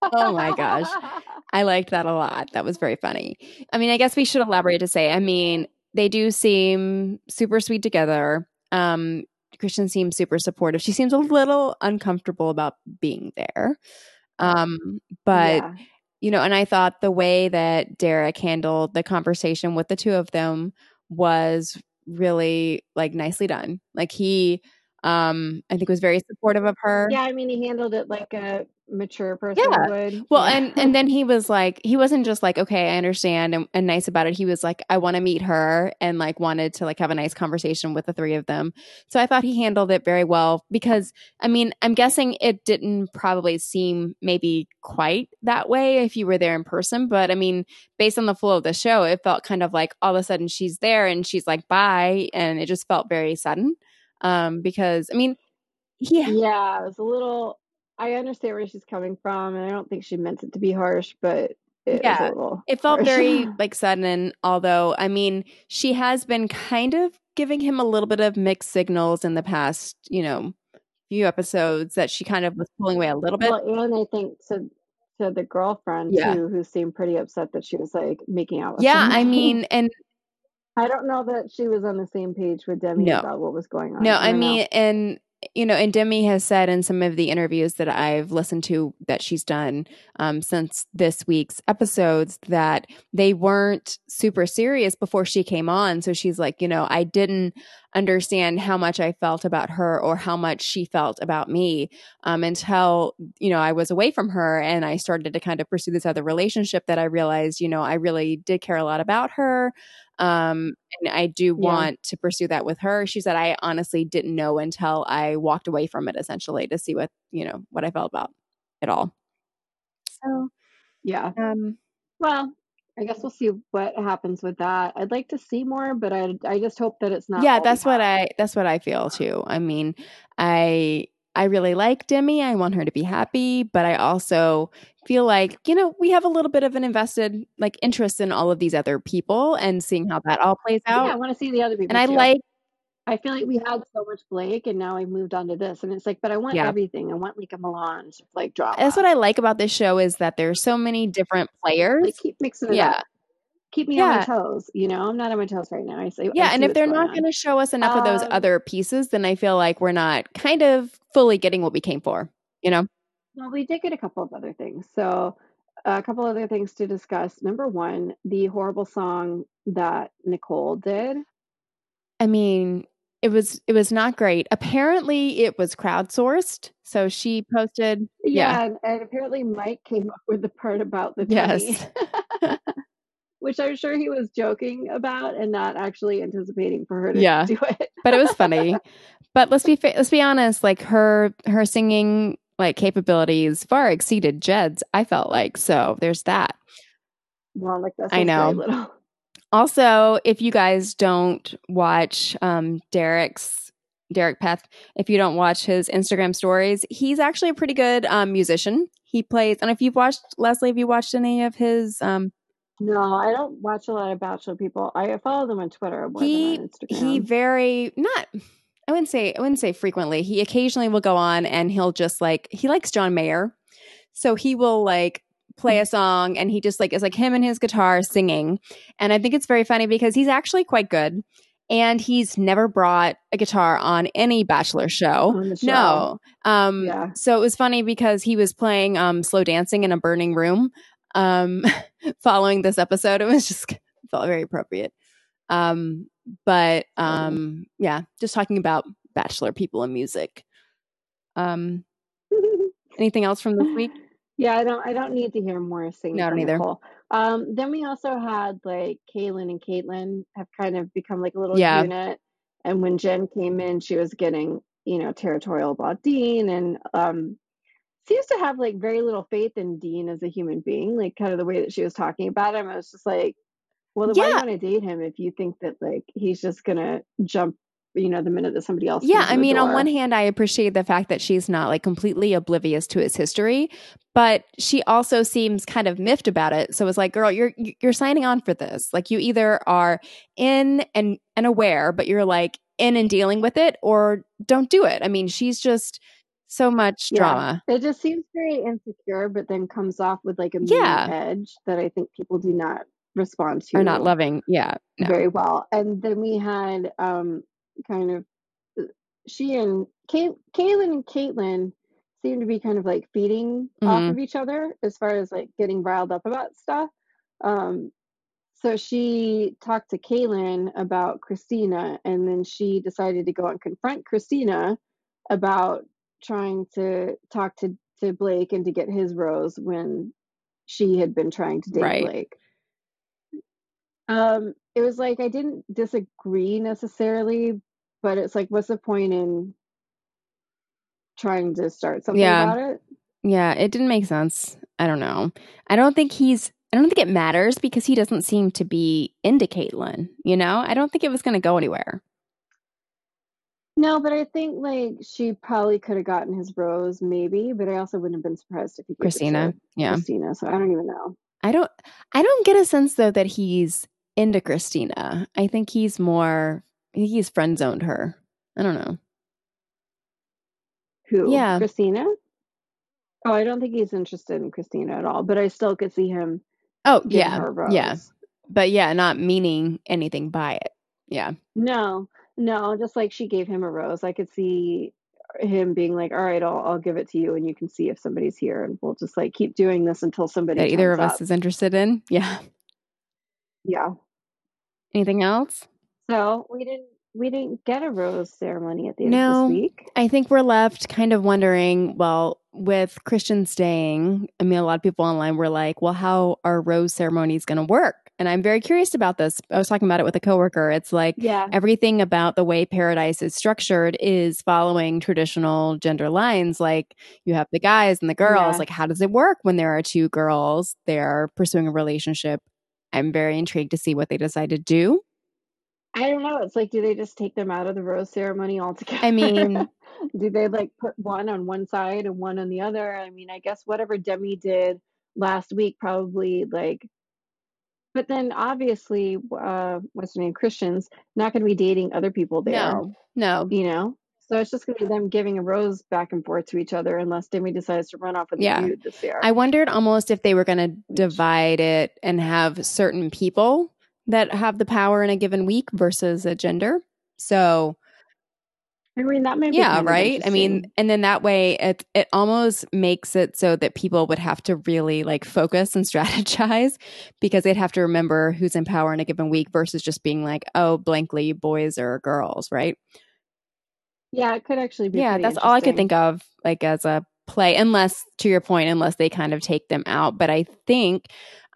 Oh my gosh. [LAUGHS] I liked that a lot. That was very funny. I mean, I guess we should elaborate to say, I mean, they do seem super sweet together. Um, Kristian seems super supportive. She seems a little uncomfortable about being there. Um, but yeah. You know, and I thought the way that Derek handled the conversation with the two of them was really like nicely done. Like he um I think was very supportive of her. Yeah, I mean he handled it like a mature person Yeah. would. Well, Yeah. and and then he was like, he wasn't just like, okay, I understand and, and nice about it. He was like, I want to meet her and like wanted to like have a nice conversation with the three of them. So I thought he handled it very well because I mean, I'm guessing it didn't probably seem maybe quite that way if you were there in person, but I mean, based on the flow of the show, it felt kind of like all of a sudden she's there and she's like, bye, and it just felt very sudden. Um, because I mean, he yeah, it was a little I understand where she's coming from and I don't think she meant it to be harsh, but it Yeah, was a little It felt harsh. very [LAUGHS] like sudden, although I mean, she has been kind of giving him a little bit of mixed signals in the past, you know, few episodes that she kind of was pulling away a little bit. Well, and I think to to the girlfriend Yeah. too, who seemed pretty upset that she was like making out with Yeah, him. I [LAUGHS] mean, and I don't know that she was on the same page with Demi No. about what was going on. no, I know. mean, and you know, and Demi has said in some of the interviews that I've listened to that she's done um, since this week's episodes that they weren't super serious before she came on. So she's like, you know, I didn't understand how much I felt about her or how much she felt about me um, until, you know, I was away from her and I started to kind of pursue this other relationship that I realized, you know, I really did care a lot about her. Um, and I do want to pursue that with her. She said, I honestly didn't know until I walked away from it essentially to see what, you know, what I felt about it all. So, yeah. um, Well, I guess we'll see what happens with that. I'd like to see more, but I I just hope that it's not. yeah that's what i that's what i feel too i mean i i really like demi i want her to be happy but i also feel like you know we have a little bit of an invested like interest in all of these other people and seeing how that all plays out. Yeah, I want to see the other people. and i too. like I feel like we had so much Blake, and now I've moved on to this, and it's like, but I want Yeah. everything. I want like a melange of like drama. that's what i like about this show is that there's so many different players like keep mixing it yeah up. Keep me on my toes. You know, I'm not on my toes right now. I say, yeah I and if they're going not going to show us enough of those Um, other pieces then i feel like we're not kind of fully getting what we came for you know Well, we did get a couple of other things. So, a couple other things to discuss. Number one, the horrible song that Nicole did. I mean, it was it was not great. Apparently, it was crowdsourced. So she posted, Yeah, yeah, and, and apparently Mike came up with the part about the yes, [LAUGHS] which I'm sure he was joking about and not actually anticipating for her to Yeah. do it. [LAUGHS] but it was funny. But let's be fa- let's be honest. Like her her singing like capabilities far exceeded Jed's. I felt like so. There's that. Well, like that's I know. Also, if you guys don't watch um, Derek's Derek Peth, if you don't watch his Instagram stories, he's actually a pretty good um, musician. He plays, and if you've watched Leslie, have you watched any of his? Um, No, I don't watch a lot of Bachelor people. I follow them on Twitter he on Instagram. he very not. I wouldn't say I wouldn't say frequently. He occasionally will go on and he'll just like he likes John Mayer, so he will like play a song and he just like is like him and his guitar singing, and I think it's very funny because he's actually quite good, and he's never brought a guitar on any Bachelor show. show. No. Um Yeah. so it was funny because he was playing um slow dancing in a burning room um [LAUGHS] following this episode. It was just it felt very appropriate. Um but um yeah, just talking about bachelor people and music. Um [LAUGHS] anything else from this week? Yeah, I don't I don't need to hear more singing. No, I don't from either. Nicole. Um, then we also had like Caelynn and Caitlin have kind of become like a little Yeah. unit. And when Jen came in, she was getting, you know, territorial about Dean and um seems to have like very little faith in Dean as a human being, like kind of the way that she was talking about him. I was just like, well, then why do you Yeah. want to date him if you think that like he's just gonna jump, you know, the minute that somebody else Yeah, I mean, on one hand, I appreciate the fact that she's not like completely oblivious to his history, but she also seems kind of miffed about it. So it's like, girl, you're you're signing on for this. Like, you either are in and and aware, but you're like in and dealing with it, or don't do it. I mean, she's just so much Yeah. drama. It just seems very insecure, but then comes off with like a mean Yeah. edge that I think people do not respond to Or not loving. Yeah. No. very well. And then we had um kind of she and Kay- Caelynn and Caitlin seem to be kind of like feeding off Mhm. of each other as far as like getting riled up about stuff. Um so she talked to Caelynn about Kristina, and then she decided to go and confront Kristina about trying to talk to, to Blake and to get his rose when she had been trying to date Right. Blake. Um, it was like I didn't disagree necessarily, but it's like, what's the point in trying to start something Yeah. about it? Yeah, it didn't make sense. I don't know. I don't think he's. I don't think it matters because he doesn't seem to be into Caitlin. You know, I don't think it was going to go anywhere. No, but I think like she probably could have gotten his rose, maybe. But I also wouldn't have been surprised if he gave it to Kristina, yeah. Kristina. So I don't even know. I don't. I don't get a sense though that he's into Kristina. I think he's more. He's friend zoned her. I don't know. Who? Yeah. Kristina? Oh, I don't think he's interested in Kristina at all. But I still could see him Oh yeah, her a rose. yeah, but yeah, not meaning anything by it. Yeah, No, no, just like she gave him a rose. I could see him being like, "All right, I'll I'll give it to you, and you can see if somebody's here, and we'll just like keep doing this until somebody that either of turns us is interested in. Yeah. Yeah. Anything else? So we didn't we didn't get a rose ceremony at the end No. of this week. I think we're left kind of wondering. Well, with Kristian staying, I mean, a lot of people online were like, "Well, how are rose ceremonies going to work?" And I'm very curious about this. I was talking about it with a coworker. It's like Yeah. everything about the way paradise is structured is following traditional gender lines like you have the guys and the girls Yeah. like how does it work when there are two girls they're pursuing a relationship i'm very intrigued to see what they decide to do I don't know. It's like, do they just take them out of the rose ceremony altogether? I mean- [LAUGHS] do they like put one on one side and one on the other? I mean, I guess whatever Demi did last week probably like. But then obviously, uh, what's her name? Kristians not going to be dating other people there. No. no You know, so it's just going to be them giving a rose back and forth to each other, unless Demi decides to run off with Yeah. a dude this year. i wondered almost if they were going to divide it and have certain people that have the power in a given week versus a gender. So I mean, that might be yeah right? I mean and then that way it it almost makes it so that people would have to really like focus and [LAUGHS] strategize because they'd have to remember who's in power in a given week versus just being like oh blankly boys or girls right? Yeah, it could actually be. yeah that's all i could think of like as a play unless to your point unless they kind of take them out. But i think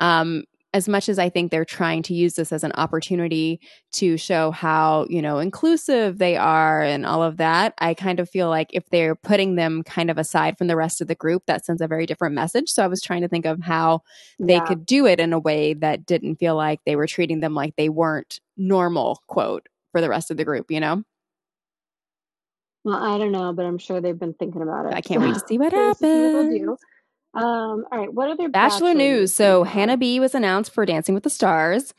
um as much as i think they're trying to use this as an opportunity to show how you know inclusive they are and all of that i kind of feel like if they're putting them kind of aside from the rest of the group that sends a very different message so i was trying to think of how they Yeah. could do it in a way that didn't feel like they were treating them like they weren't normal quote for the rest of the group you know Well, I don't know, but I'm sure they've been thinking about it. i can't wait to [LAUGHS] see what curious to see what they'll happens do. Um, all right, what other Bachelor, news. So? Hannah B was announced for Dancing with the Stars.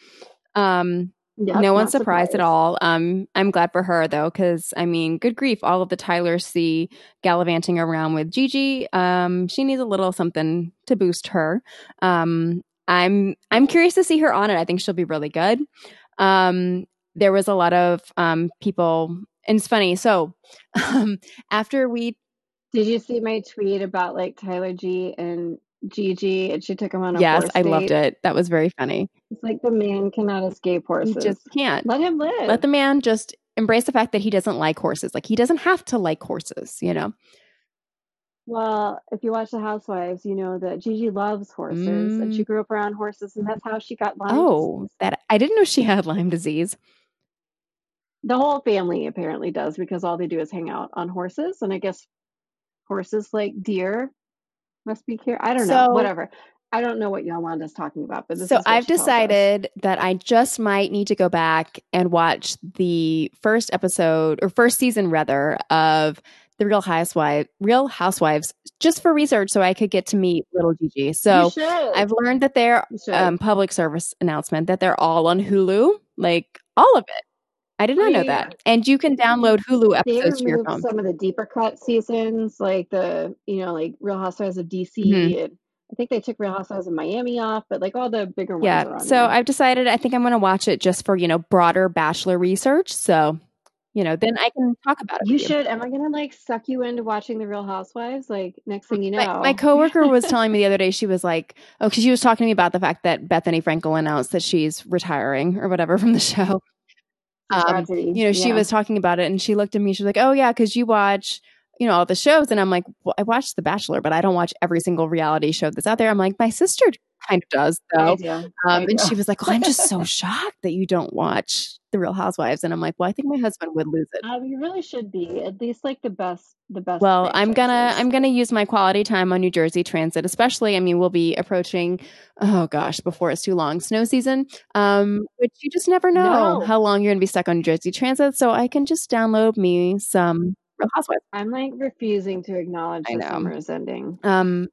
Um, Yep, no one's not surprised, at all. Um, I'm glad for her though, because I mean, good grief, all of the Tyler C gallivanting around with Gigi. Um, she needs a little something to boost her. Um, I'm I'm curious to see her on it. I think she'll be really good. Um, there was a lot of um people, and it's funny. So [LAUGHS] um, after we Did you see my tweet about like Tyler C and Gigi, and she took him on a horse. yes, I loved it. That was very funny. It's like the man cannot escape horses. just can't. Let him live. let the man just embrace the fact that he doesn't like horses. Like he doesn't have to like horses, you know? Well, if you watch The Housewives, you know that Gigi loves horses, and she grew up around horses, and that's how she got Lyme Mm. Oh, disease. that I didn't know she had Lyme disease. The whole family apparently does because all they do is hang out on horses, and I guess horses like deer must be care. I don't know. Whatever. I don't know what Yolanda's talking about, but this So is I've she tells us. decided that I just might need to go back and watch the first episode or first season rather of the Real Housewives, Real Housewives, just for research, so I could get to meet little Gigi. So. I've learned that they're um, public service announcement that they're all on Hulu, like all of it. I did not know that. And you can download Hulu episodes to your phone. some of the deeper cut seasons, like the you know, like Real Housewives of DC, Mhm. and I think they took Real Housewives of Miami off, but like all the bigger ones are Yeah. on So there. I've decided I think I'm going to watch it just for, you know, broader bachelor research. So you know, then I can talk about it. You should. Am I gonna like suck you into watching the Real Housewives? Like next thing you know, My, my coworker was telling me the other [LAUGHS] day, she was like, oh, because she was talking to me about the fact that Bethenny Frankel announced that she's retiring or whatever from the show. Um, you know, she Yeah. was talking about it and she looked at me, she was like, oh, yeah, because you watch, you know, all the shows. And I'm like, well, I watch The Bachelor, but I don't watch every single reality show that's out there. I'm like, my sister kind of does, though. do. Um, and she was like, well, I'm just so [LAUGHS] shocked that you don't watch The Real Housewives. And I'm like, well, I think my husband would lose it. Um, you really should be at least like the best. The best. Well, I'm gonna. I'm gonna use my quality time on New Jersey Transit, especially. I mean, we'll be approaching, oh gosh, before it's too long, snow season. Um, which you just never know No. how long you're gonna be stuck on New Jersey Transit. So I can just download me some Real Housewives. I'm like refusing to acknowledge the summer is ending. Um,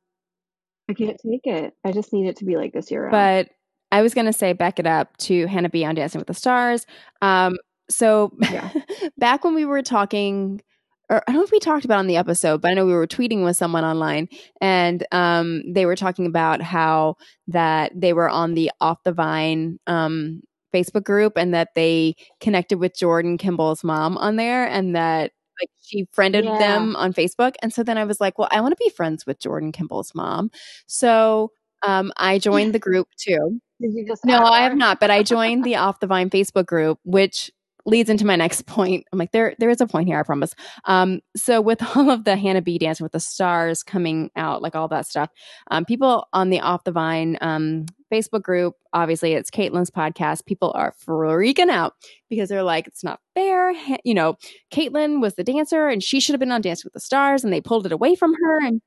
I can't take it. I just need it to be like this year round. but I was gonna say back it up to Hannah B on Dancing with the Stars. Um, so Yeah. [LAUGHS] back when we were talking. Or I don't know if we talked about it on the episode, but I know we were tweeting with someone online, and um, they were talking about how that they were on the Off the Vine um, Facebook group, and that they connected with Jordan Kimball's mom on there, and that like she friended Yeah. them on Facebook. And so then I was like, well, I want to be friends with Jordan Kimball's mom, so um, I joined the group too. Did you just? No, I have not, but I joined the Off the Vine Facebook group, which leads into my next [LAUGHS] point. I'm like, there, there is a point here, I promise. Um, so with [LAUGHS] all of the Hannah B Dancing with the Stars coming out, like all that stuff, um, people on the Off the Vine um, Facebook group, obviously it's Caitlin's podcast. People are freaking out because they're like, it's not fair. You know, Caitlin was the dancer and she should have been on Dance with the Stars, and they pulled it away from her. And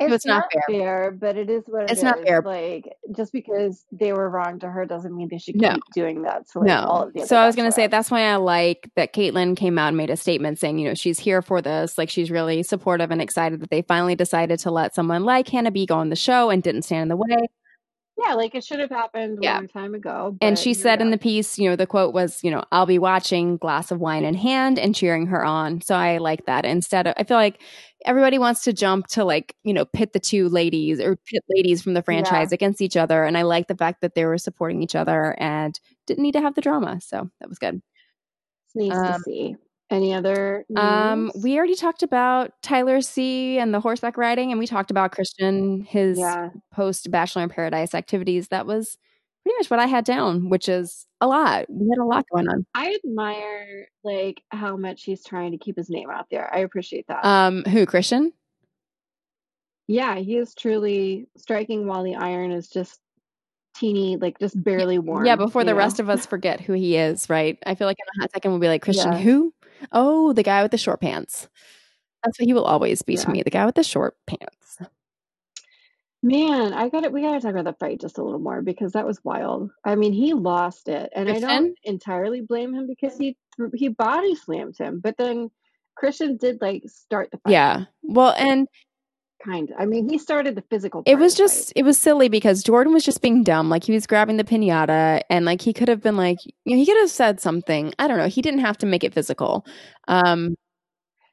It's, it's not fair. but it is what it It's not fair. Like just because they were wrong to her doesn't mean they should keep No. doing that. to like all No. of the. So I was going to say that's why I like that Caitlyn came out and made a statement saying, you know, she's here for this. Like she's really supportive and excited that they finally decided to let someone like Hannah B go on the show and didn't stand in the way. Yeah, like it should have happened Yeah. a long time ago. And she said in the piece, you know, the quote was, you know, I'll be watching, glass of wine in hand, and cheering her on. So I like that. Instead of, I feel like everybody wants to jump to like, you know, pit the two ladies or pit ladies from the franchise against each other. And I like the fact that they were supporting each other and didn't need to have the drama. So that was good. It's nice um, to see. Any other? Um, we already talked about Tyler C and the horseback riding, and we talked about Christian, his yeah. post Bachelor in Paradise activities. That was pretty much what I had down, which is a lot. We had a lot going on. I admire like how much he's trying to keep his name out there. I appreciate that. Um, who Christian? yeah, he is truly striking while the iron is just teeny, like just barely warm. yeah, before the know? rest of us forget who he is, right? I feel like in a hot second we'll be like Christian, Yeah. who? Oh, the guy with the short pants. That's what he will always be to me, the guy with the short pants. Man, I got it. We got to talk about the fight just a little more because that was wild. I mean, he lost it, and I don't entirely blame him because he he body slammed him, but then Christian did like start the fight. Yeah. Well, and kind of. I mean, he started the physical. it was just it was silly because Jordan was just being dumb. Like he was grabbing the pinata and like he could have been like you know, he could have said something. I don't know. He didn't have to make it physical. Um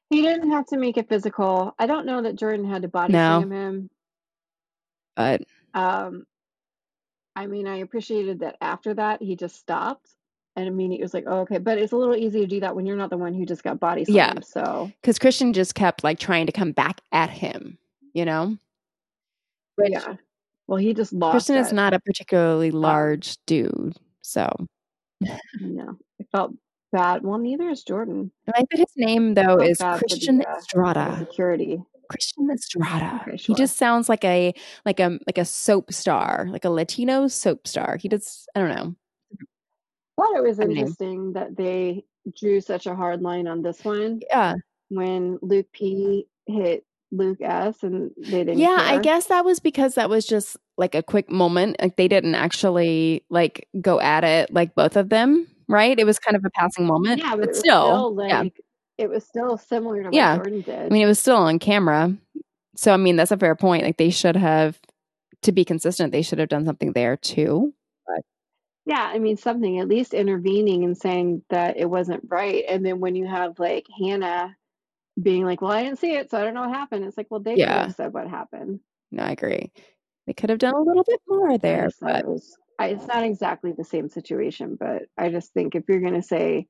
He didn't have to make it physical. I don't know that Jordan had to body No. slam him. but Um, I mean, I appreciated that after that he just stopped, and I mean, it was like, oh, okay, but it's a little easy to do that when you're not the one who just got body slammed. Yeah. So cuz Christian just kept like trying to come back at him, you know? Which yeah, well, he just lost. Christian is not a particularly large dude. So No, I felt bad. Well, neither is Jordan. I like that his name though is bad for the, Christian uh, Estrada. Security. Christian Estrada. Okay, He just sounds like a like a like a soap star, like a Latino soap star. He does I don't know. thought it was Funny name. interesting that they drew such a hard line on this one Yeah. when Luke P hit Luke S and they didn't. Yeah, I guess that was because that was just like a quick moment. Like they didn't actually like go at it like both of them, right? It was kind of a passing moment. Yeah, but, it was still, still like yeah. it was still similar to what Yeah. Jordan did. I mean, it was still on camera. So I mean, that's a fair point. Like they should have to be consistent, they should have done something there too. yeah, I mean something at least intervening and saying that it wasn't right. And then when you have like Hannah being like, "Well, I didn't see it, so I don't know what happened," it's like, well, they could Yeah. have said what happened. No, I agree. They could have done a little bit more there, but it was. I, it's not exactly the same situation, but I just think if you're going to say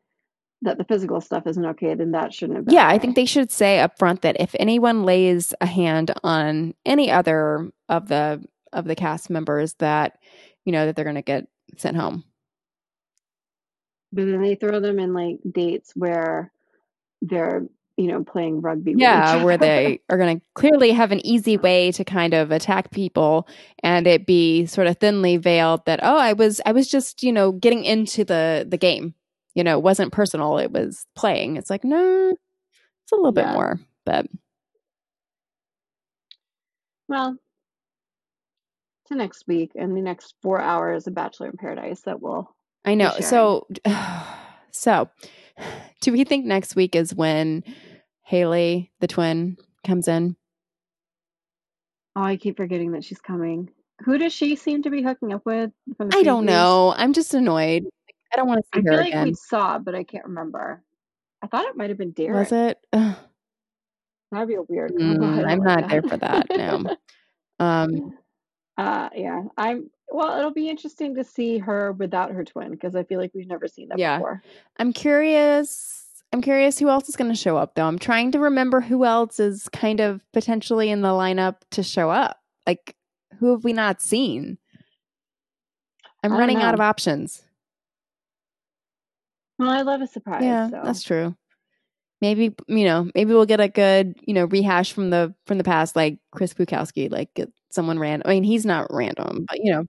that the physical stuff isn't okay, then that shouldn't have been. Yeah, I think they should say up front that if anyone lays a hand on any other of the of the cast members that you know that they're going to get sent home. But then they throw them in like dates where they're, you know, playing rugby. Yeah, where they are going to clearly have an easy way to kind of attack people and it be sort of thinly veiled that oh, I was I was just, you know, getting into the the game. You know, it wasn't personal, it was playing. It's like, no. It's a little bit more, but Well, to next week and the next four hours of Bachelor in Paradise that will. I know. So, [SIGHS] so do we think next week is when Haley, the twin, comes in? Oh, I keep forgetting that she's coming. Who does she seem to be hooking up with? From the I don't know. I'm just annoyed. I don't want to I see feel her like again. we saw, but I can't remember. I thought it might have been Derek. Was it? Ugh, That'd be a weird. Mm. I I'm like not there for that, no. [LAUGHS] um, uh, yeah, I'm. Well, it'll be interesting to see her without her twin because I feel like we've never seen that Yeah. before. I'm curious. I'm curious who else is going to show up, though. I'm trying to remember who else is kind of potentially in the lineup to show up. Like, who have we not seen? I'm running out of options. Well, I love a surprise. yeah, so. that's true. Maybe you know, maybe we'll get a good you know rehash from the from the past, like Chris Bukowski, like get someone random. I mean, he's not random, but you know,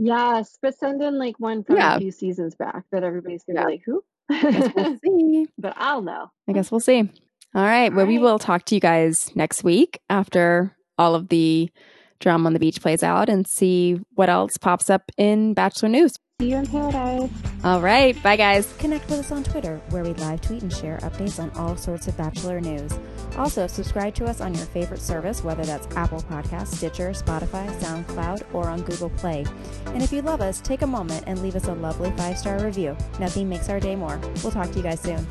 Yes, but send in like one from Yeah. a few seasons back that everybody's gonna Yeah. be like, who? I guess we'll [LAUGHS] see. but I'll know. I guess we'll see. All right. Well, we will talk to you guys next week after all of the drama on the beach plays out and see what else pops up in Bachelor News. See you in paradise. All right. Bye, guys. Connect with us on Twitter, where we live tweet and share updates on all sorts of Bachelor news. Also, subscribe to us on your favorite service, whether that's Apple Podcasts, Stitcher, Spotify, SoundCloud, or on Google Play. And if you love us, take a moment and leave us a lovely five star review. Nothing makes our day more. We'll talk to you guys soon.